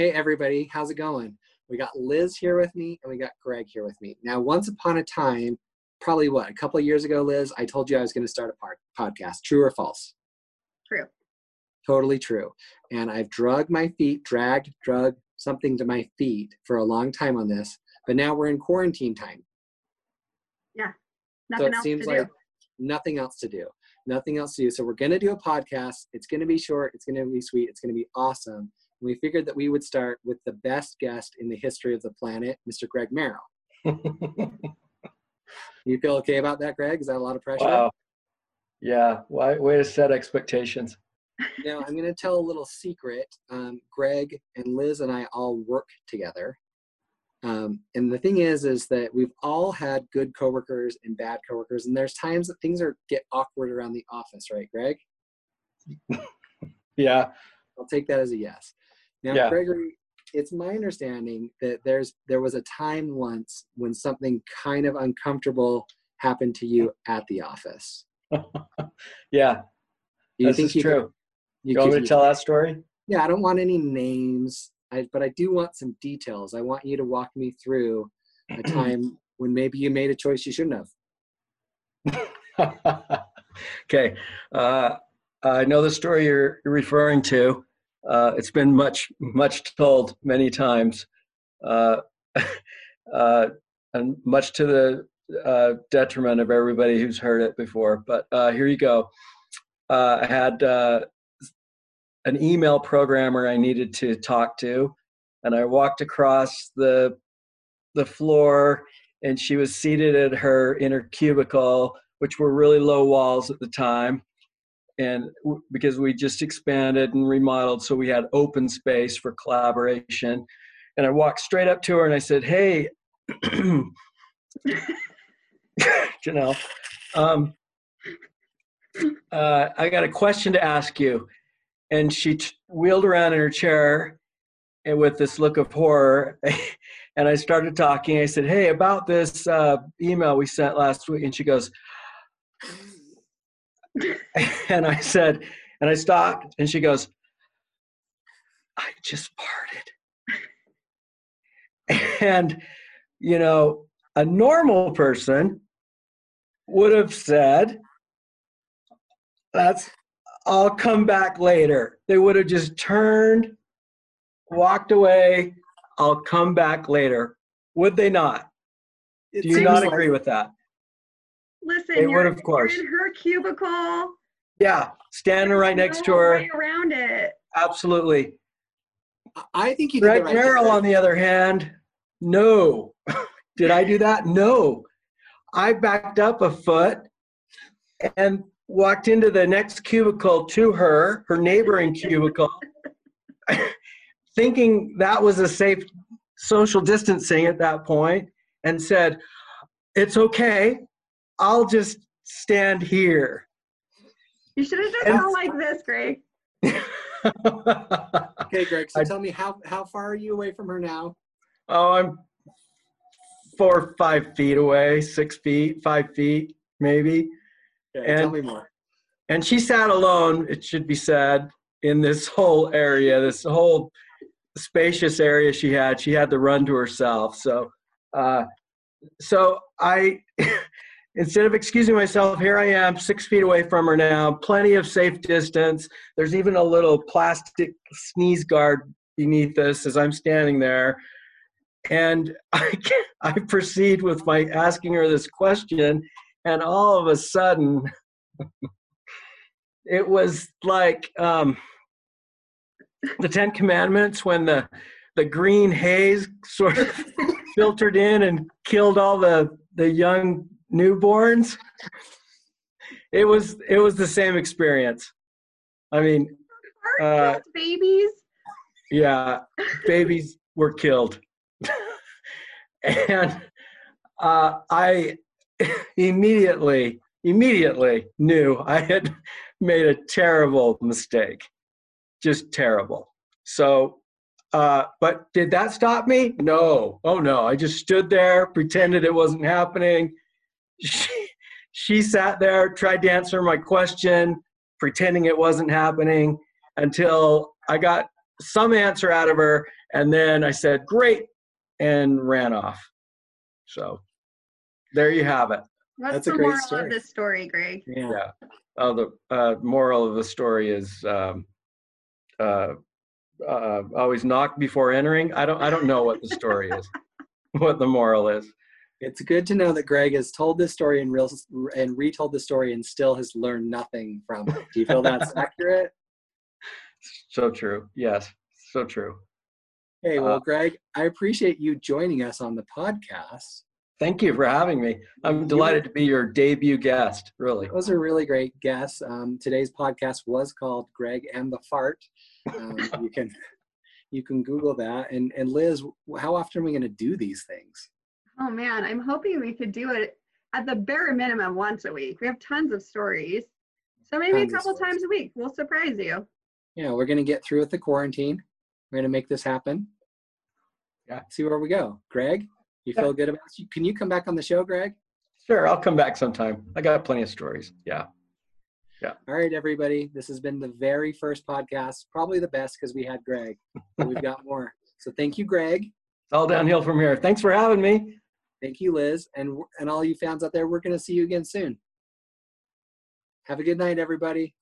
Hey, everybody, how's it going? We got Liz here with me and we got Greg here with me. Now, once upon a time, probably what, a couple of years ago, Liz, I told you I was going to start a podcast. True or false? True. Totally true. And I've drug my feet, dragged, drug something to my feet for a long time on this, but now we're in quarantine time. Yeah. Nothing so it else seems to like do. nothing else to do nothing else to do so we're going to do a podcast it's going to be short it's going to be sweet it's going to be awesome we figured that we would start with the best guest in the history of the planet mr greg merrill you feel okay about that greg is that a lot of pressure wow. Yeah. Why, way to set expectations. now i'm going to tell a little secret um, greg and liz and i all work together um, and the thing is is that we've all had good coworkers and bad coworkers and there's times that things are get awkward around the office right greg Yeah. I'll take that as a yes. Now, Yeah. Gregory, it's my understanding that there's there was a time once when something kind of uncomfortable happened to you at the office. yeah. You this think is you true. Could, you want me to tell that story? Yeah, I don't want any names, I, but I do want some details. I want you to walk me through a time when maybe you made a choice you shouldn't have. okay. Uh, I know the story you're, you're referring to. Uh, it's been much, much told many times, uh, uh, and much to the uh, detriment of everybody who's heard it before. But uh, here you go. Uh, I had an email programmer I needed to talk to, and I walked across the the floor, and she was seated at her inner cubicle, which were really low walls at the time and w- because we just expanded and remodeled so we had open space for collaboration. And i walked straight up to her and i said hey know um, uh, i got a question to ask you. And she t- wheeled around in her chair and with this look of horror and i started talking. I said hey about this uh, email we sent last week and she goes and I said, and I stopped, and she goes, I just farted. And, you know, a normal person would have said, That's, I'll come back later. They would have just turned, walked away, I'll come back later. Would they not? It Do you not like- agree with that? Listen, They you're, would, of course. in her cubicle. Yeah, standing right There's next to her. way around it. Absolutely. I think you did Greg the right Merrill, thing. on the other hand, no. Did I do that? No. I backed up a foot and walked into the next cubicle to her, her neighboring cubicle, thinking that was a safe social distancing at that point, and said, It's okay. I'll just stand here. You should have just And- gone like this, Greg. Okay, Greg. So I- tell me how how far are you away from her now? Oh, I'm four or five feet away, six feet, five feet, maybe. Okay, tell And- me more. And she sat alone, it should be said, in this whole area, this whole spacious area she had. She had to run to herself. So, uh, so I, instead of excusing myself, here I am, six feet away from her now, plenty of safe distance. There's even a little plastic sneeze guard beneath us as I'm standing there. And I, I proceed with my asking her this question, and all of a sudden, it was like um, the Ten Commandments when the the green haze sort of filtered in and killed all the the young newborns. It was it was the same experience. I mean, Uh, babies? yeah, babies were killed, and uh, I immediately immediately knew I had made a terrible mistake, just terrible. So, uh, but did that stop me? No. Oh no! I just stood there, pretended it wasn't happening. She, she sat there, tried to answer my question, pretending it wasn't happening until I got some answer out of her, and then I said, "Great," and ran off. So there you have it. What's That's a the great moral story. of this story, Greg? Yeah. Yeah. Oh, the uh, moral of the story is um, uh, uh, always knock before entering. I don't. I don't know what the story is. What the moral is. It's good to know that Greg has told this story and real and retold the story and still has learned nothing from it. Do you feel that's accurate? So true. Yes. So true. Hey, well, Uh, Greg, I appreciate you joining us on the podcast. Thank you for having me. I'm delighted to be your debut guest. Really. That was a really great guess. Um, today's podcast was called "Greg and the Fart." Um, you can you can Google that. And and Liz, how often are we going to do these things? Oh man, I'm hoping we could do it at the bare minimum once a week. We have tons of stories. So maybe Tons a couple times a week. We'll surprise you. Yeah, we're going to get through with the quarantine. We're going to make this happen. Yeah. See where we go. Greg, you Yeah. feel good about it? Can you come back on the show, Greg? Sure. I'll come back sometime. I got plenty of stories. Yeah. Yeah. All right, everybody. This has been the very first podcast, probably the best because we had Greg. But we've got more. So thank you, Greg. It's all downhill from here. Thanks for having me. Thank you, Liz, and and all you fans out there. We're going to see you again soon. Have a good night, everybody.